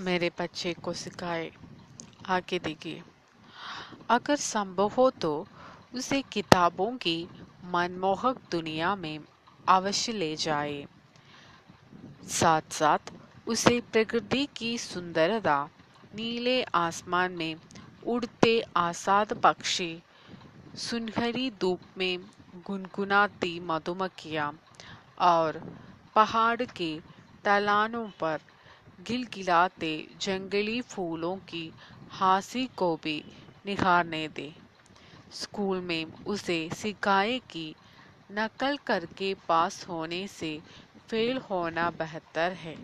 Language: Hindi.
मेरे बच्चे को सिखाए, आगे देखिए। अगर संभव हो तो उसे किताबों की मनमोहक दुनिया में अवश्य ले जाए। साथ साथ उसे प्रकृति की सुंदरता, नीले आसमान में उड़ते आसाद पक्षी, सुनहरी धूप में गुनगुनाती मधुमक्खियाँ और पहाड़ के ढलानों पर गिलगिलाते जंगली फूलों की हासी को भी निखारने दे। स्कूल में उसे सिखाए कि नकल करके पास होने से फेल होना बेहतर है।